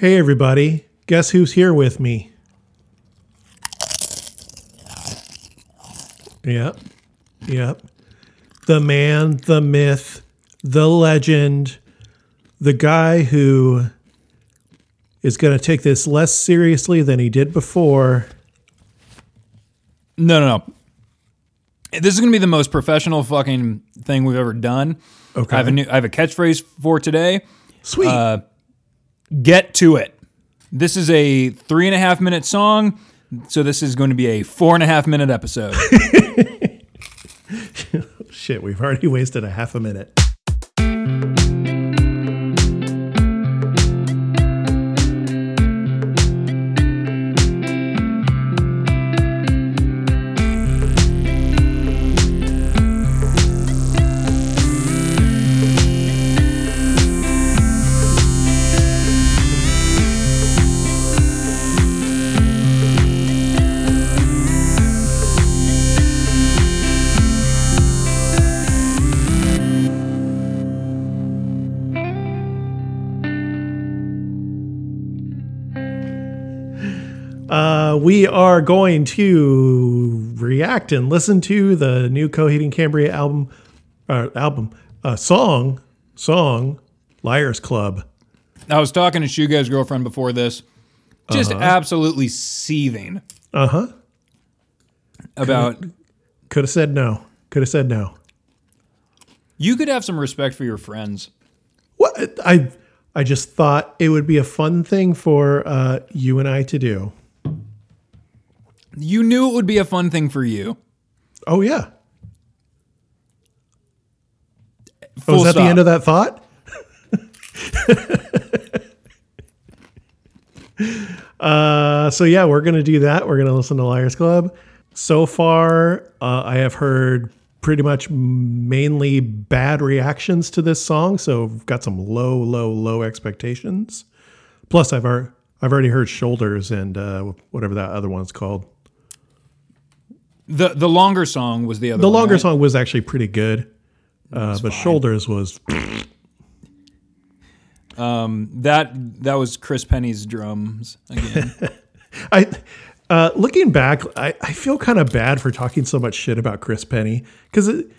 Hey, everybody. Guess who's here with me? Yep. Yep. The man, the myth, the legend, the guy who is going to take this less seriously than he did before. No, no, no. This is gonna be the most professional fucking thing we've ever done. Okay. I have a new. I have a catchphrase for today. Sweet. Uh, Get to it. This is a three and a half minute song, so this is going to be a four and a half minute episode. Shit, we've already wasted a half a minute. We are going to react and listen to the new Coheed Cambria album, uh, album, uh, song, song, Liars Club. I was talking to Shuga's girlfriend before this, just absolutely seething Uh huh. about. Could have said no. Could have said no. You could have some respect for your friends. What I I just thought it would be a fun thing for uh, you and I to do. You knew it would be a fun thing for you. Oh yeah. Oh, is that the end of that thought? uh, so yeah, we're gonna do that. We're gonna listen to Liars Club. So far, uh, I have heard pretty much mainly bad reactions to this song. So I've got some low, low, low expectations. Plus, I've ar- I've already heard Shoulders and uh, whatever that other one's called. The the longer song was the other. The one, longer right? song was actually pretty good, uh, but Shoulders was um, That that was Chris Pennie's drums again. I uh, looking back, I, I feel kind of bad for talking so much shit about Chris Pennie because it,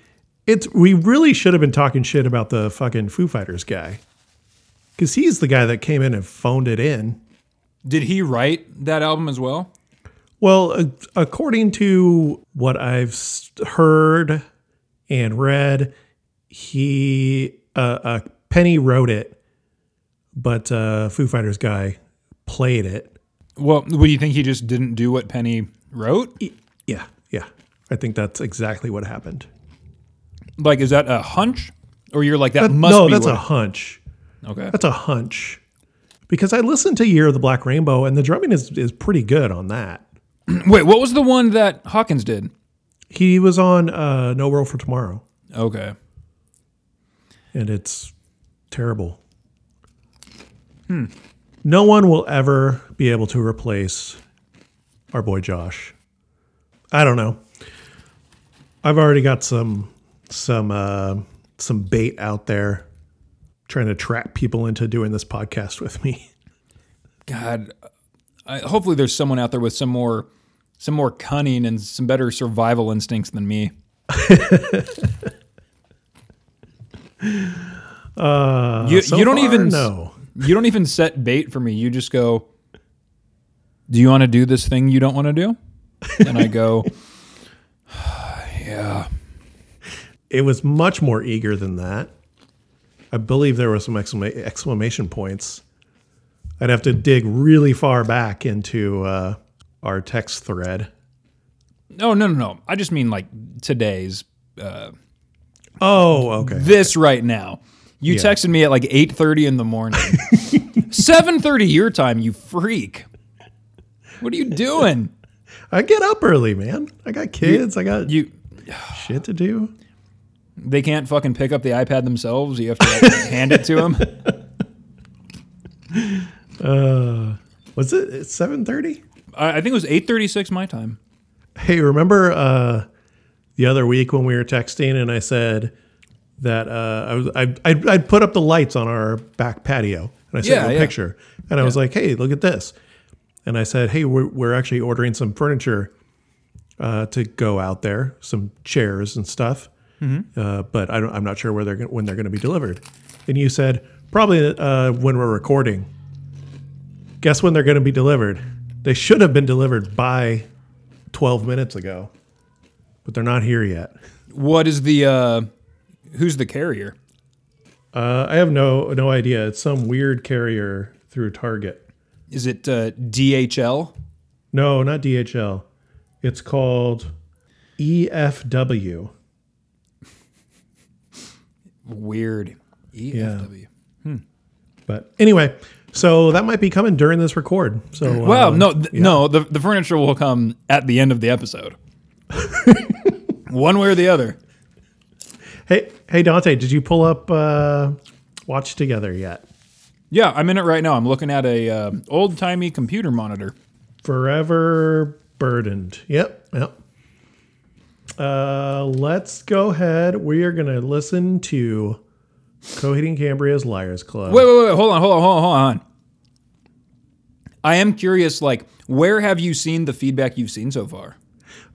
it's we really should have been talking shit about the fucking Foo Fighters guy because he's the guy that came in and phoned it in. Did he write that album as well? Well, according to what I've heard and read, he uh, uh, Pennie wrote it, but uh, Foo Fighters guy played it. Well, what do you think he just didn't do what Pennie wrote? Yeah, yeah, I think that's exactly what happened. Like, is that a hunch, or you're like that, That- must no, be that's what a hunch. okay? That's a hunch. Because I listened to Year of the Black Rainbow and the drumming is, is pretty good on that. Wait, what was the one that Hawkins did? He was on uh, No World for Tomorrow Okay, and it's terrible. No one will ever be able to replace our boy Josh. I don't know. I've already got some some uh, some bait out there trying to trap people into doing this podcast with me. God, I, hopefully there's someone out there with some more, some more cunning and some better survival instincts than me. uh, you, So you don't even know. You don't even set bait for me. You just go, Do you want to do this thing you don't want to do? And I go, Yeah. It was much more eager than that. I believe there were some exclama- exclamation points. I'd have to dig really far back into uh, our text thread. No, no, no, no. I just mean like today's, Oh, okay. this right now. You Yeah. texted me at like 8.30 in the morning. 7.30 your time, you freak. What are you doing? I get up early, man. I got kids. I got You shit to do. they can't fucking pick up the iPad themselves. You have to like, hand it to them. Uh, Was it? It's seven thirty. I, I think it was 8:36 my time. Hey, remember uh, the other week when we were texting and I said that uh, I was I I'd, I'd put up the lights on our back patio and I sent Yeah, you a yeah. picture And I was like, hey, look at this. And I said, hey, we're, we're actually ordering some furniture uh, to go out there, some chairs and stuff. Uh, but I don't, I'm not sure where they're gonna, when they're going to be delivered. And you said, probably uh, when we're recording. Guess when they're going to be delivered? They should have been delivered by 12 minutes ago, but they're not here yet. What is the uh who's the carrier? Uh, I have no no idea. It's some weird carrier through Target. Is it uh, DHL? No, not DHL. It's called EFW. Weird. EFW. But anyway, so that might be coming during this record. So Well, uh, no, th- no. The the furniture will come at the end of the episode. One way or the other. Hey, hey Dante, did you pull up uh, Watch Together yet? Yeah, I'm in it right now. I'm looking at a uh, old timey computer monitor. Forever burdened. Yep, yep. Uh, let's go ahead. We are going to listen to Coheed and Cambria's Liars Club. Wait, wait, wait. Hold on, hold on, hold on, hold on. I am curious. Like, where have you seen the feedback you've seen so far?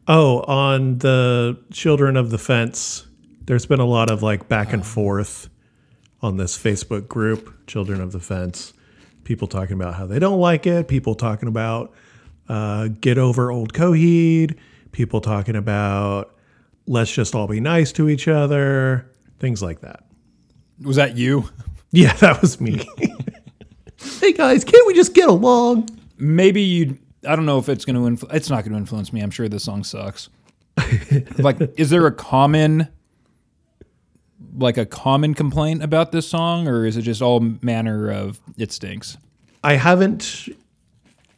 Oh, on the Children of the Fence, there's been a lot of like back and forth on this Facebook group, Children of the Fence. People talking about how they don't like it. People talking about uh, get over old Coheed. People talking about let's just all be nice to each other. Things like that. Was that you? Yeah, that was me. hey guys, can't we just get along? Maybe you. I don't know if it's going to. Influ- it's not going to influence me. I'm sure this song sucks. like, is there a common, like a common complaint about this song, or is it just all manner of it stinks? I haven't.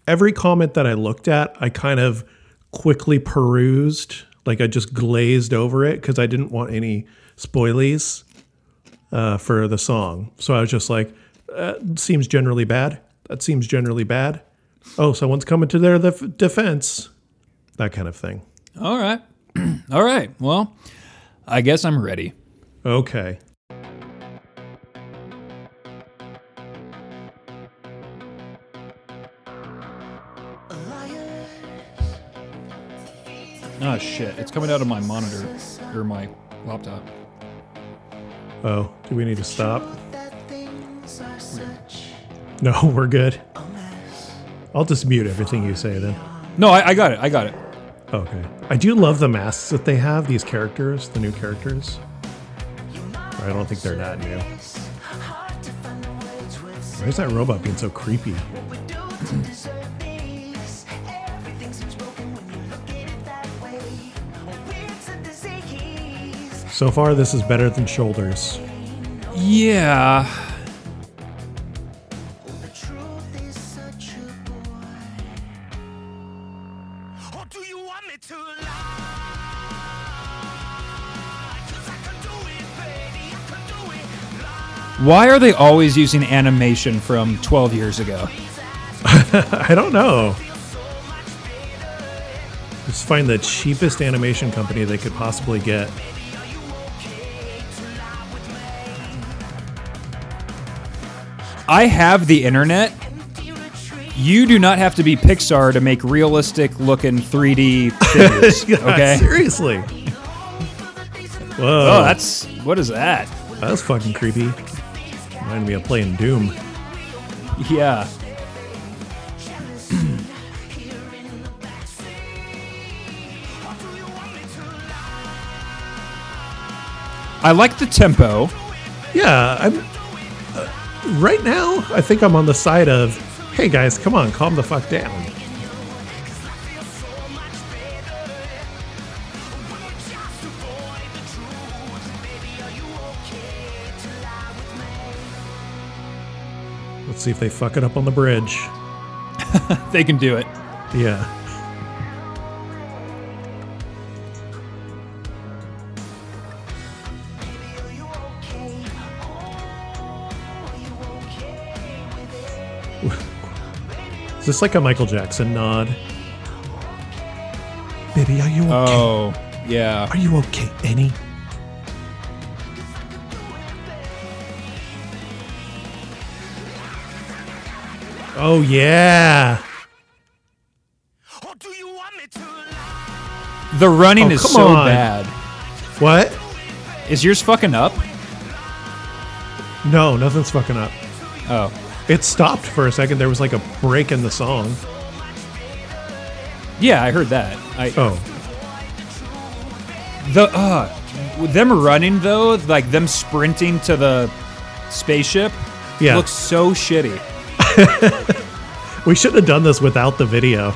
Every comment that I looked at, I kind of quickly perused. Like I just glazed over it because I didn't want any spoilies uh, for the song. So I was just like, uh, seems generally bad. That seems generally bad. Oh, someone's coming to their def- defense. That kind of thing. All right, all right. Well, I guess I'm ready. Okay. Oh shit! It's coming out of my monitor or my laptop. Oh, do we need to stop? No, we're good. I'll just mute everything you say then. No, I, I got it. I got it. Okay. I do love the masks that they have, these characters, the new characters. I don't think they're that new. Why is that robot being so creepy? So far, this is better than Shoulders. Yeah. Or do you want me to lie? 'Cause I can do it, baby, I can do it. Why are they always using animation from 12 years ago? I don't know. Just find the cheapest animation company they could possibly get. I have the internet. You do not have to be Pixar to make realistic looking 3D figures. okay. Seriously. Oh, Whoa. Oh, that's what is that? That's fucking creepy. Reminded me of playing Doom. Yeah. I like the tempo. Yeah, I'm. Right now, I think I'm on the side of, hey guys, come on, calm the fuck down. Let's see if they fuck it up on the bridge. They can do it. Yeah. Is this like a Michael Jackson nod? Baby, are you okay? Oh, yeah. Are you okay, Annie? Oh yeah. Or do you want me to lie? The running Oh, is so on. bad. What? Is yours fucking up? No, nothing's fucking up. Oh. It stopped for a second. There was like a break in the song. Yeah, I heard that. I Oh, the uh them running though, like them sprinting to the spaceship yeah. looks so shitty. we should have done this without the video.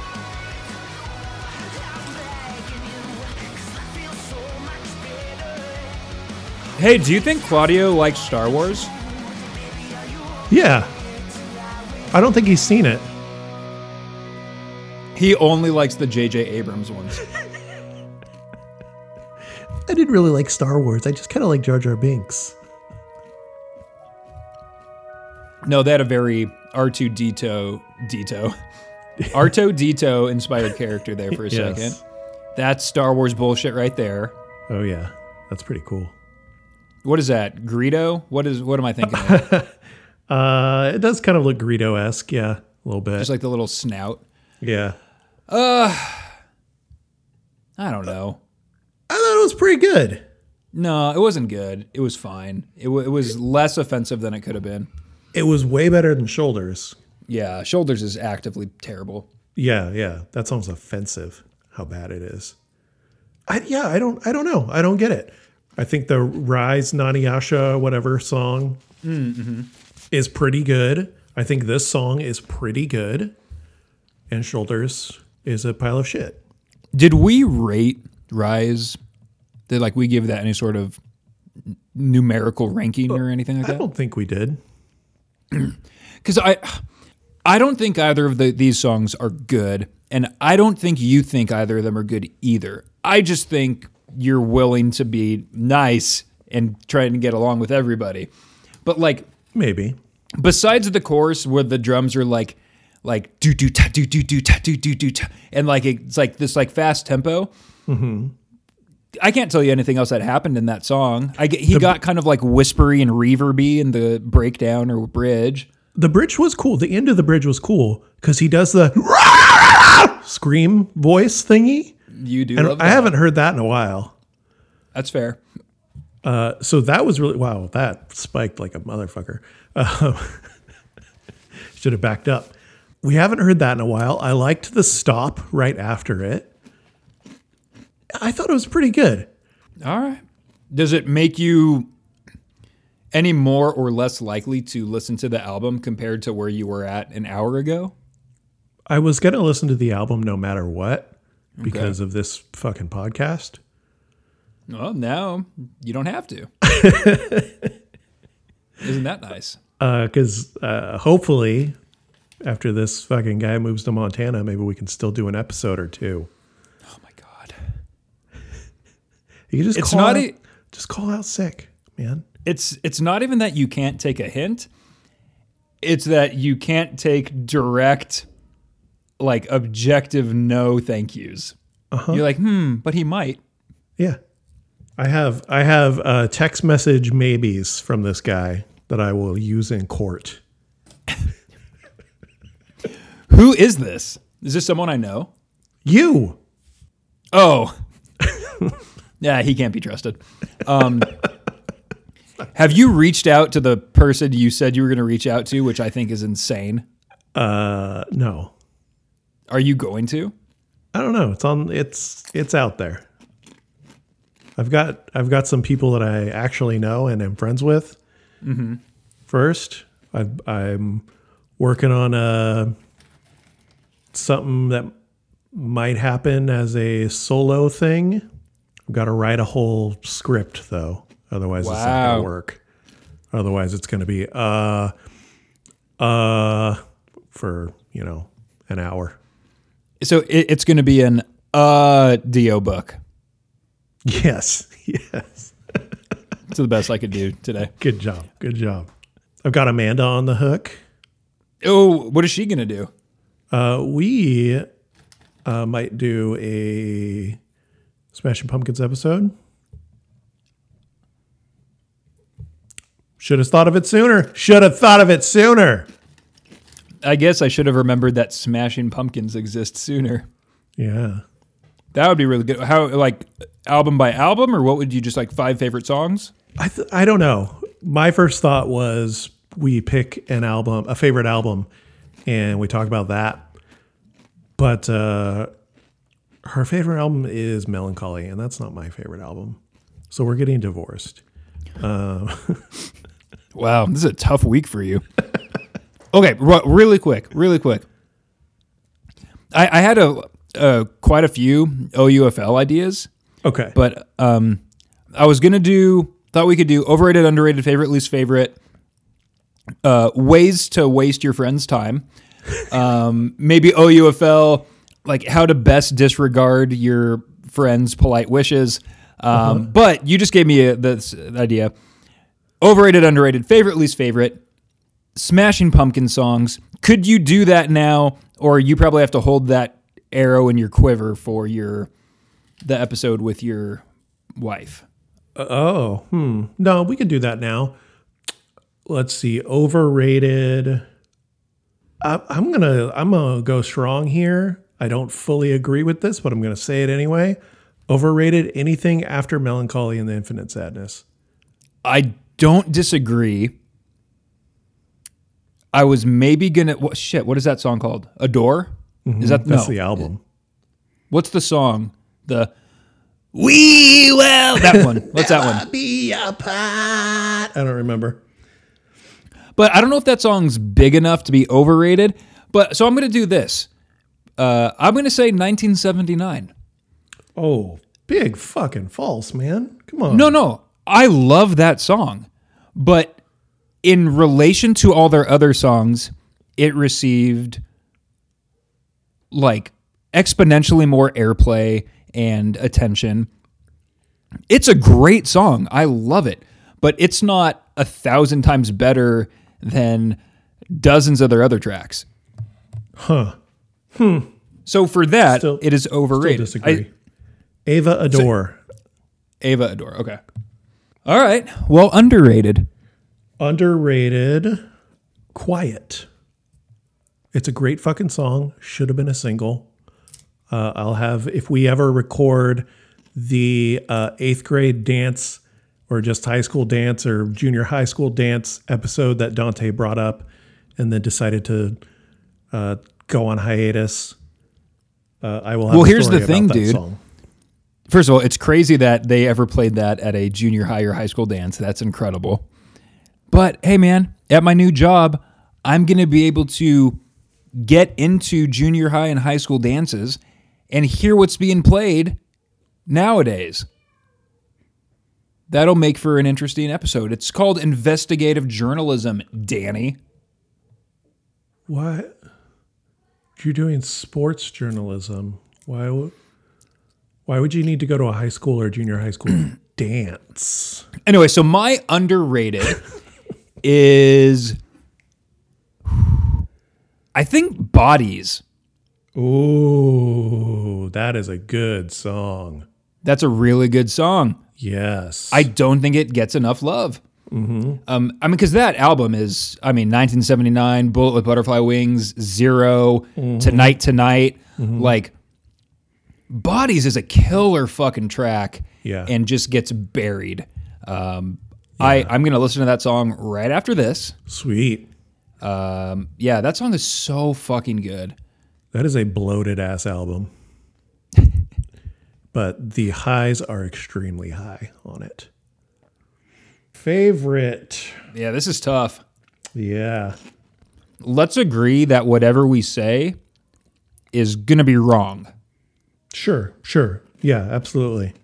Hey, do you think Claudio likes Star Wars? Yeah. I don't think he's seen it. He only likes the J.J. Abrams ones. I didn't really like Star Wars. I just kind of like Jar Jar Binks. No, they had a very R2D2 Dito. R2D2 inspired character there for a Yes. second. That's Star Wars bullshit right there. Oh yeah, that's pretty cool. What is that? Greedo? What is what am I thinking of? Uh, it does kind of look Greedo esque, yeah, a little bit. Just like the little snout. yeah, uh, I don't know. I thought it was pretty good. No, it wasn't good. It was fine. It, w- it was less offensive than it could have been. It was way better than Shoulders. Yeah, Shoulders is actively terrible. Yeah, yeah, that sounds offensive. How bad it is. I yeah, I don't I don't know. I don't get it. I think the Rise Naniyasha whatever song mm, mm-hmm. Is pretty good. I think this song is pretty good, and Shoulders is a pile of shit. Did we rate Rise? Did like we give that any sort of numerical ranking or uh, anything like that? I don't think we did. because I, I don't think either of the, these songs are good, and I don't think you think either of them are good either. I just think you're willing to be nice and trying to get along with everybody. But like, Maybe. besides the chorus where the drums are like, like do do ta do do do ta do do do ta, and like it's like this like fast tempo. I can't tell you anything else that happened in that song. I get, he got kind of like whispery and reverby in the breakdown or bridge. The bridge was cool. The end of the bridge was cool because he does the scream voice thingy. You do. And I haven't heard that in a while. That's fair. So that was really wow. That spiked like a motherfucker. Um, should have backed up. We haven't heard that in a while. I liked the stop right after it. I thought it was pretty good. All right. Does it make you any more or less likely to listen to the album compared to where you were at an hour ago? I was gonna listen to the album no matter what because of this fucking podcast. Well, now you don't have to. Isn't that nice? Because uh, hopefully, after this fucking guy moves to Montana, maybe we can still do an episode or two. Oh my god. You just It's call not out, a- just call out sick, man. It's it's not even that you can't take a hint. It's that you can't take direct like objective no thank yous. Uh-huh. You're like, "Hmm, but he might." Yeah. I have I have uh, text message maybes from this guy that I will use in court. Who is this? Is this someone I know? You. Oh. yeah, he can't be trusted. Um, have you reached out to the person you said you were going to reach out to, which I think is insane? Uh no. Are you going to? I don't know. It's on it's it's out there. I've got I've got some people that I actually know and am friends with. First, I, I'm working on a something that might happen as a solo thing. I've got to write a whole script though, otherwise it's not gonna work. Otherwise, it's gonna be uh uh for you know an hour. So it, it's going to be an uh Dio book. Yes, yes. It's the best I could do today. Good job. Good job. I've got Amanda on the hook. Oh, what is she going to do? Uh, we uh, might do a Smashing Pumpkins episode. Should have thought of it sooner. Should have thought of it sooner. I guess I should have remembered that Smashing Pumpkins exist sooner. Yeah. That would be really good. How like album by album, or what would you just like five favorite songs? I th- I don't know. My first thought was we pick an album, a favorite album, and we talk about that. But uh, her favorite album is Melancholy, and that's not my favorite album. So we're getting divorced. Wow, this is a tough week for you. okay, really quick, really quick. I, I had a, uh, quite a few OUFL ideas, Okay. but um, I was gonna do. Thought we could do overrated, underrated, favorite, least favorite. Uh, ways to waste your friend's time. Um, maybe OUFL, like how to best disregard your friend's polite wishes. Um, But you just gave me a, this idea. Overrated, underrated, favorite, least favorite. Smashing Pumpkin songs. Could you do that now, or you probably have to hold that arrow in your quiver for your the episode with your wife? Oh, hmm. No, we can do that now. Let's see. Overrated. I, I'm gonna I'm gonna go strong here. I don't fully agree with this, but I'm gonna say it anyway. Overrated. Anything after Melancholy and the Infinite Sadness. I don't disagree. I was maybe gonna what shit. What is that song called? Adore. Is that That's no? the album. What's the song? The We Will that one. What's that one? Be apart. I don't remember. But I don't know if that song's big enough to be overrated. But so I'm gonna do this. Uh, I'm gonna say 1979. Oh, big fucking false, man. Come on. No, no, I love that song, but in relation to all their other songs, it received like exponentially more airplay and attention. It's a great song. I love it, but it's not a thousand times better than dozens of their other tracks. Huh. Hmm. So for that, Still- it is Still overrated. disagree. I- Ava Adore. Ava Adore. Okay. All right. Well, underrated. Underrated. Quiet. It's a great fucking song. Should have been a single. Uh, I'll have, if we ever record the uh, eighth grade dance or just high school dance or junior high school dance episode that Dante brought up and then decided to uh, go on hiatus, uh, I will have Well, a here's the thing, dude. song. First of all, it's crazy that they ever played that at a junior high or high school dance. That's incredible. But hey, man, at my new job, I'm going to be able to get into junior high and high school dances and hear what's being played nowadays. That'll make for an interesting episode. It's called investigative journalism, Danny. What? You're doing sports journalism. Why would why would you need to go to a high school or junior high school dance? Anyway, so my underrated is I think bodies. Ooh, that is a good song. That's a really good song. Yes. I don't think it gets enough love. Um, I mean, because that album is, I mean, 1979, Bullet with Butterfly Wings, 0 Tonight Tonight, like Bodies is a killer fucking track, Yeah. and just gets buried. Um, I I'm gonna listen to that song right after this. Sweet. Um, yeah, that song is so fucking good. That is a bloated ass album. but the highs are extremely high on it. Favorite. Yeah, this is tough. Yeah. Let's agree that whatever we say is gonna be wrong. Sure, sure. Yeah, absolutely.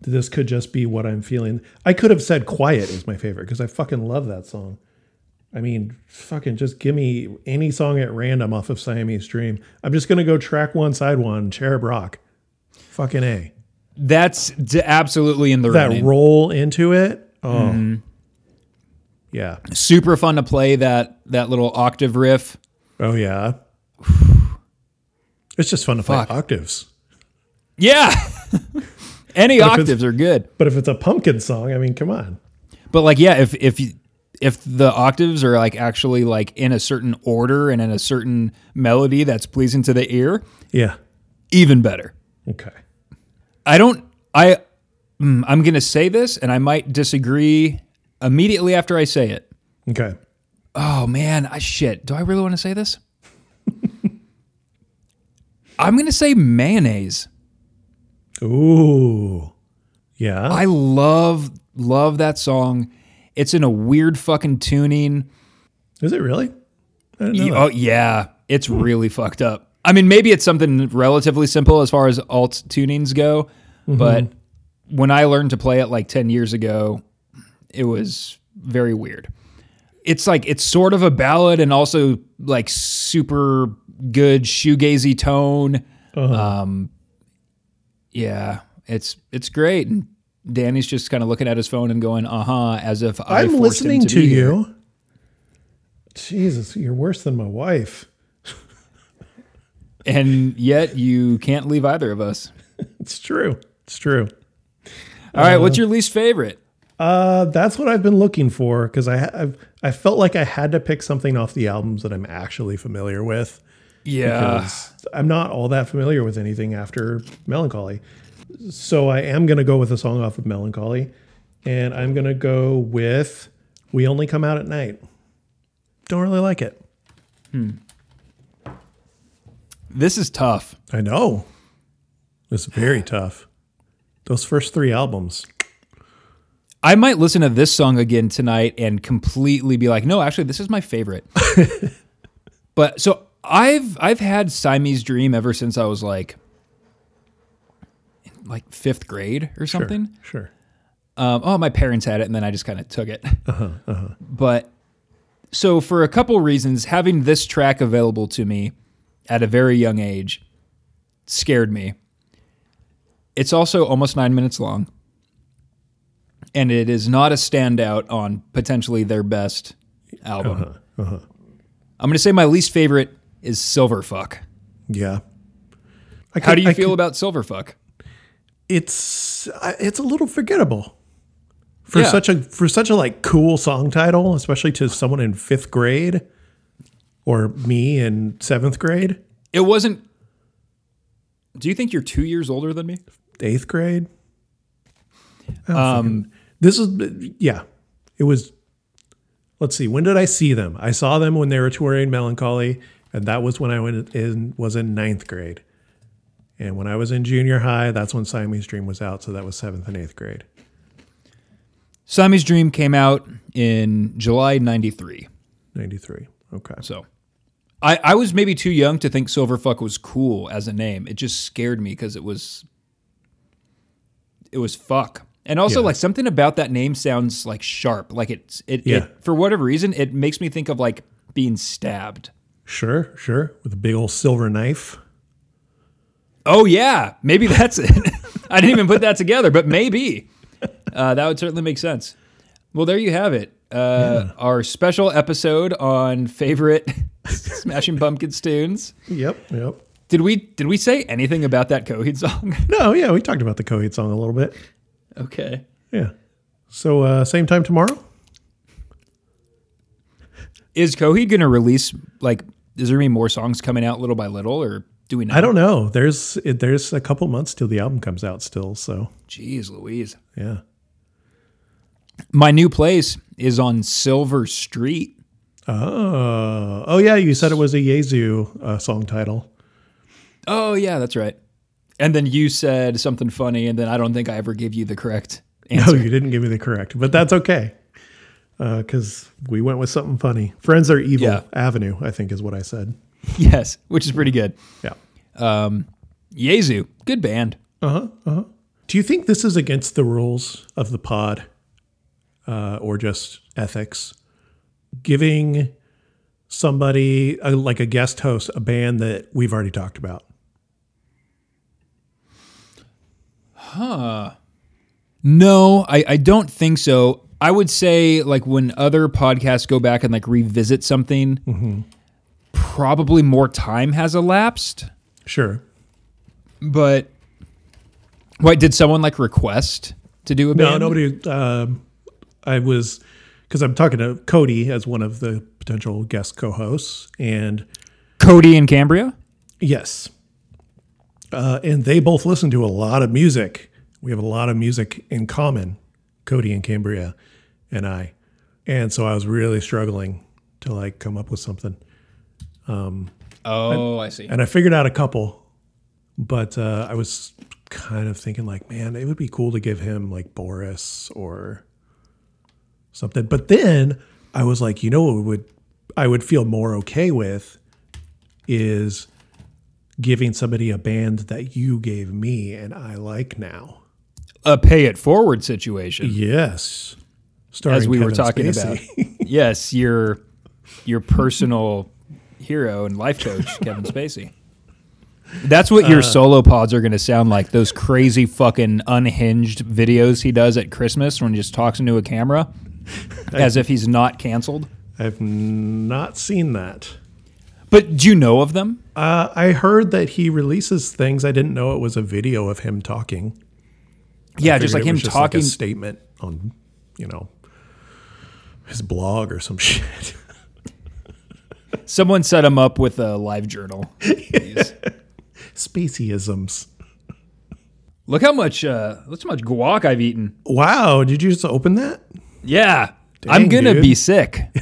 This could just be what I'm feeling. I could have said Quiet is my favorite because I fucking love that song. I mean, fucking just give me any song at random off of Siamese Dream. I'm just going to go track one, side one, Cherub Rock. Fucking A. That's d- absolutely in the That running. roll into it. Oh. Mm-hmm. Yeah. Super fun to play that that little octave riff. Oh, yeah. It's just fun to Fuck. play octaves. Yeah. Any it's- octaves are good. But if it's a pumpkin song, I mean, come on. But like yeah, if if you if the octaves are like actually like in a certain order and in a certain melody that's pleasing to the ear, Yeah. even better. Okay. I don't. I. mm, I'm gonna say this, and I might disagree immediately after I say it. Okay. Oh man, I shit. Do I really want to say this? I'm gonna say mayonnaise. Ooh. Yeah. I love love that song. It's in a weird fucking tuning. Is it really? I didn't know Y- that. Oh yeah, it's really fucked up. I mean, maybe it's something relatively simple as far as alt tunings go, but when I learned to play it like 10 years ago, it was very weird. It's like it's sort of a ballad and also like super good shoegazy tone. Um yeah, it's it's great. And Danny's just kind of looking at his phone and going, "Uh-huh," as if I him listening to, here. you. Jesus, you're worse than my wife. and yet you can't leave either of us. It's true. It's true. All right, what's your least favorite? Uh, that's what I've been looking for because I I've, I felt like I had to pick something off the albums that I'm actually familiar with. Yeah, I'm not all that familiar with anything after Melancholy. So I am going to go with a song off of Melancholy, and I'm going to go with We Only Come Out at Night. Don't really like it. Hmm. this is tough. I know. It's very tough. Those first three albums. I might listen to this song again tonight and completely be like, no, actually, this is my favorite. but so I've I've had Siamese Dream ever since I was like like fifth grade or something. Sure. Um, oh, my parents had it, and then I just kind of took it. Uh-huh, uh-huh. But so, for a couple reasons, having this track available to me at a very young age scared me. It's also almost nine minutes long, and it is not a standout on potentially their best album. Uh-huh, I'm going to say my least favorite is Silverfuck. Yeah. I How do you I feel could- about Silverfuck? It's it's a little forgettable for Yeah. such a for such a like cool song title, especially to someone in fifth grade or me in seventh grade, It wasn't. Do you think you're two years older than me? eighth grade. Um, this is yeah, it was. Let's see, when did I see them? I saw them when they were touring Melancholy, and that was when I went in was in ninth grade. And when I was in junior high, that's when Siamese Dream was out, so that was seventh and eighth grade. Siamese Dream came out in July 93. Ninety three. Okay. So I, I was maybe too young to think Silverfuck was cool as a name. It just scared me because it was it was fuck. And also Yeah. like something about that name sounds like sharp. Like it's it, Yeah. it for whatever reason, it makes me think of like being stabbed. Sure, sure. With a big old silver knife. Oh yeah, maybe that's it. I didn't even put that together, but maybe uh, that would certainly make sense. Well, there you have it. Uh, Our special episode on favorite Smashing Pumpkins tunes. Yep, yep. Did we did we say anything about that Coheed song? No, yeah, we talked about the Coheed song a little bit. okay. Yeah. So uh, same time tomorrow? Is Coheed going to release like? Is there gonna more songs coming out little by little, or do we know? I don't know. There's it, there's a couple months till the album comes out still. So Jeez, Louise. yeah. My new place is on Silver Street. Oh, oh yeah. You said it was a Yezu uh, song title. Oh yeah, that's right. And then you said something funny, and then I don't think I ever gave you the correct answer. No, you didn't give me the correct, but that's okay. Because we went with something funny. Friends are evil. Yeah. Avenue, I think, is what I said. yes, which is pretty good. Yeah. Yezu, good band. Do you think this is against the rules of the pod uh, or just ethics? Giving somebody, uh like a guest host, a band that we've already talked about? Huh. No, I, I don't think so. I would say like when other podcasts go back and like revisit something, probably more time has elapsed. Sure. But wait, did someone like request to do a band? No, nobody. Um, I was because I'm talking to Cody as one of the potential guest co-hosts, and Cody and Cambria. yes, uh, and they both listen to a lot of music. We have a lot of music in common, Cody and Cambria, and I, and so I was really struggling to like come up with something. Oh, I see. and I figured out a couple, but uh, I was kind of thinking like, man, it would be cool to give him like Boris or something. But then I was like, you know what would I would feel more okay with is giving somebody a band that you gave me and I like now. A pay it forward situation, Yes. Starring as we were talking Spacey. about. yes, your your personal hero and life coach, Kevin Spacey. That's what Uh. your solo pods are going to sound like. Those crazy fucking unhinged videos he does at Christmas when he just talks into a camera as if he's not canceled. I've not seen that. But do you know of them? Uh, I heard that he releases things. I didn't know it was a video of him talking. Yeah, just like him just talking. a statement on, you know, his blog or some shit. Someone set him up with a live journal. Speciesisms. Look how much uh look how much guac I've eaten. Wow, did you just open that? Yeah. I'm gonna dude. be sick.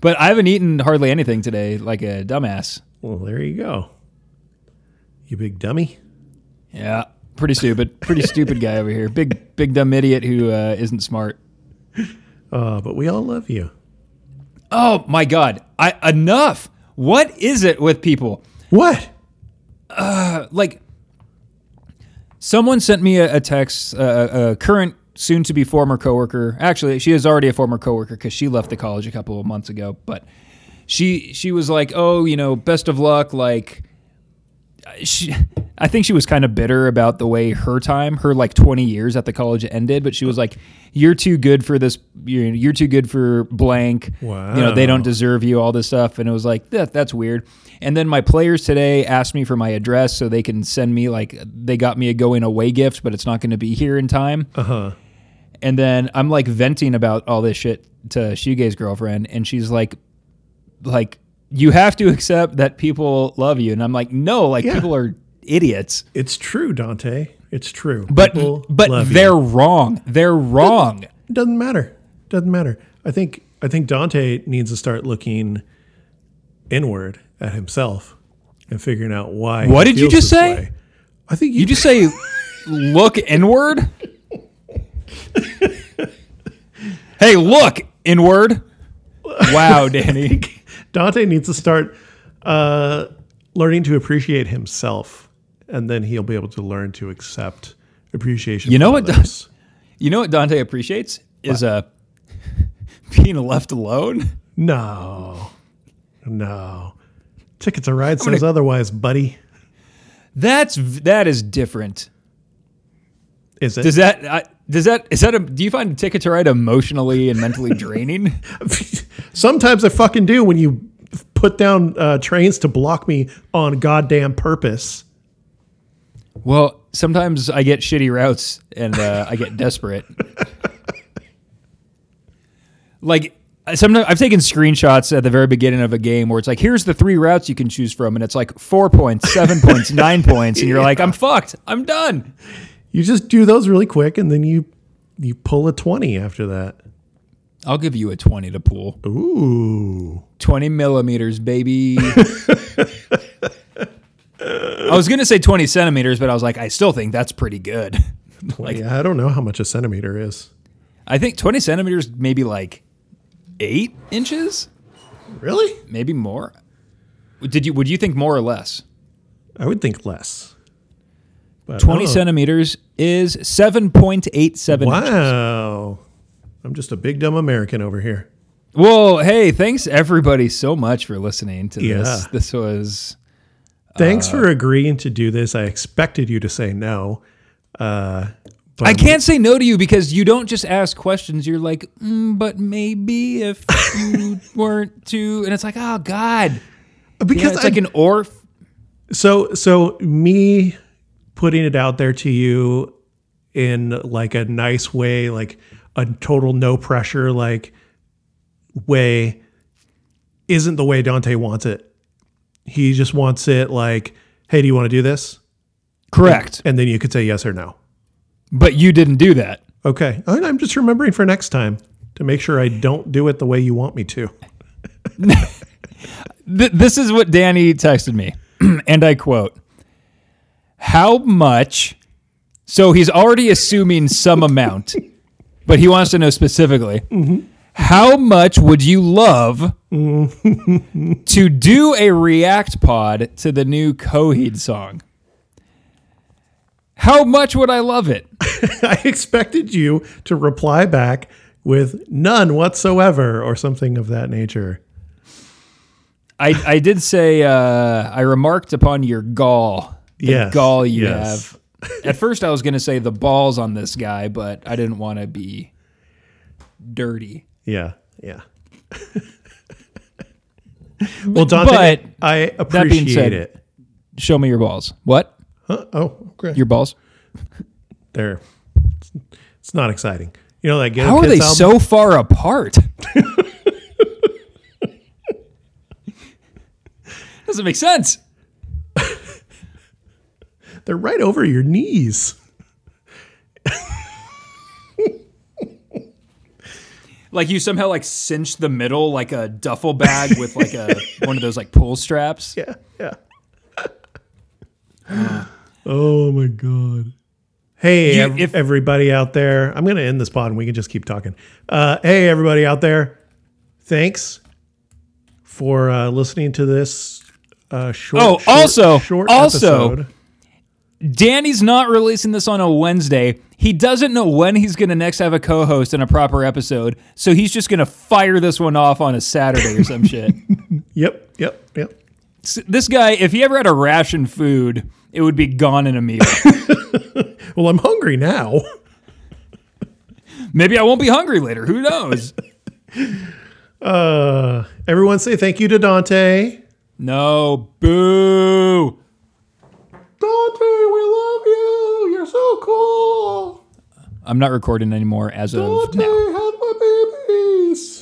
but I haven't eaten hardly anything today, like a dumbass. Well, there you go. You big dummy. Yeah. Pretty stupid. Pretty stupid guy over here. Big big dumb idiot who uh, isn't smart. Uh, but we all love you. Oh my god. I enough. What is it with people? What? like someone sent me a, a text uh, a, a current soon to be former coworker actually she is already a former coworker because she left the college a couple of months ago but she she was like oh you know best of luck like she i think she was kind of bitter about the way her time her like 20 years at the college ended but she was like you're too good for this you're, you're too good for blank. You know they don't deserve you all this stuff and it was like that, that's weird. And then my players today asked me for my address so they can send me like they got me a going away gift but it's not going to be here in time. Uh-huh. and then i'm like venting about all this shit to Shugei's girlfriend and she's like like you have to accept that people love you and i'm like no like Yeah. people are idiots It's true, Dante. It's true. but People but they're wrong they're wrong It doesn't matter. Doesn't matter. I think I think Dante needs to start looking inward at himself and figuring out why. What did you just say? way. I think you, you just say look inward hey look inward wow danny Dante needs to start uh, learning to appreciate himself, and then he'll be able to learn to accept appreciation. You know what, others. you know what dante appreciates is uh being left alone No, no. Ticket to Ride says otherwise, buddy. that's that is different Is it? Does that I, does that is that a do you find Ticket to Ride emotionally and mentally draining? Sometimes I fucking do when you put down uh, trains to block me on goddamn purpose. Well, sometimes I get shitty routes and uh, I get desperate. like sometimes I've taken screenshots at the very beginning of a game where it's like, here's the three routes you can choose from, and it's like four points, seven points, nine points, and you're like, I'm fucked, I'm done. You just do those really quick, and then you you pull a twenty after that. I'll give you a twenty to pull. Ooh, Twenty millimeters, baby. I was gonna say twenty centimeters, but I was like, I still think that's pretty good. like yeah. I don't know how much a centimeter is. I think 20 centimeters, maybe like eight inches, Really? maybe more. Did you? Would you think more or less? I would think less. But 20 oh, centimeters is 7.87. inches. Wow. I'm just a big dumb American over here. Well, hey, thanks everybody so much for listening to this. Yeah. This was Thanks Uh, for agreeing to do this. I expected you to say no. Uh, but I can't say no to you because you don't just ask questions. You're like, mm, but maybe if you weren't to, and it's like, oh God, because it's I, like an or. so so me putting it out there to you in like a nice way, like a total no pressure like way isn't the way Dante wants it. He just wants it like, hey, do you want to do this? Correct. And then you could say yes or no. But you didn't do that. Okay. I'm just remembering for next time to make sure I don't do it the way you want me to. This is what Danny texted me, and I quote: "How much?" So he's already assuming some amount, but he wants to know specifically. How much would you love to do a react pod to the new Coheed song? How much would I love it? I expected you to reply back with none whatsoever or something of that nature. I, I did say uh, I remarked upon your gall. The Yes, gall you yes. have. At first, I was going to say the balls on this guy, but I didn't want to be dirty. Yeah, yeah. well, Dante, But I being appreciate said- it. Show me your balls. What? Huh? Oh, okay. Your balls? there. It's, it's not exciting. You know that Ghetto How are they album? so far apart? Doesn't make sense. They're right over your knees. Like you somehow like cinch the middle like a duffel bag with like a one of those like pull straps. Yeah, yeah. oh my god. Hey, You- ev- if- everybody out there. I'm going to end this pod and we can just keep talking. Uh, hey, everybody out there. Thanks for uh, listening to this uh, short. Oh, short- also- short also- episode. Danny's not releasing this on a Wednesday. He doesn't know when he's going to next have a co-host in a proper episode, so he's just going to fire this one off on a Saturday or some shit. Yep, yep, yep. S- This guy, if he ever had a ration food, it would be gone in a meal. Well, I'm hungry now. Maybe I won't be hungry later. Who knows? Uh, everyone say thank you to Dante. No, boo. Dante, we love you. You're so cool. I'm not recording anymore as of now. have my babies.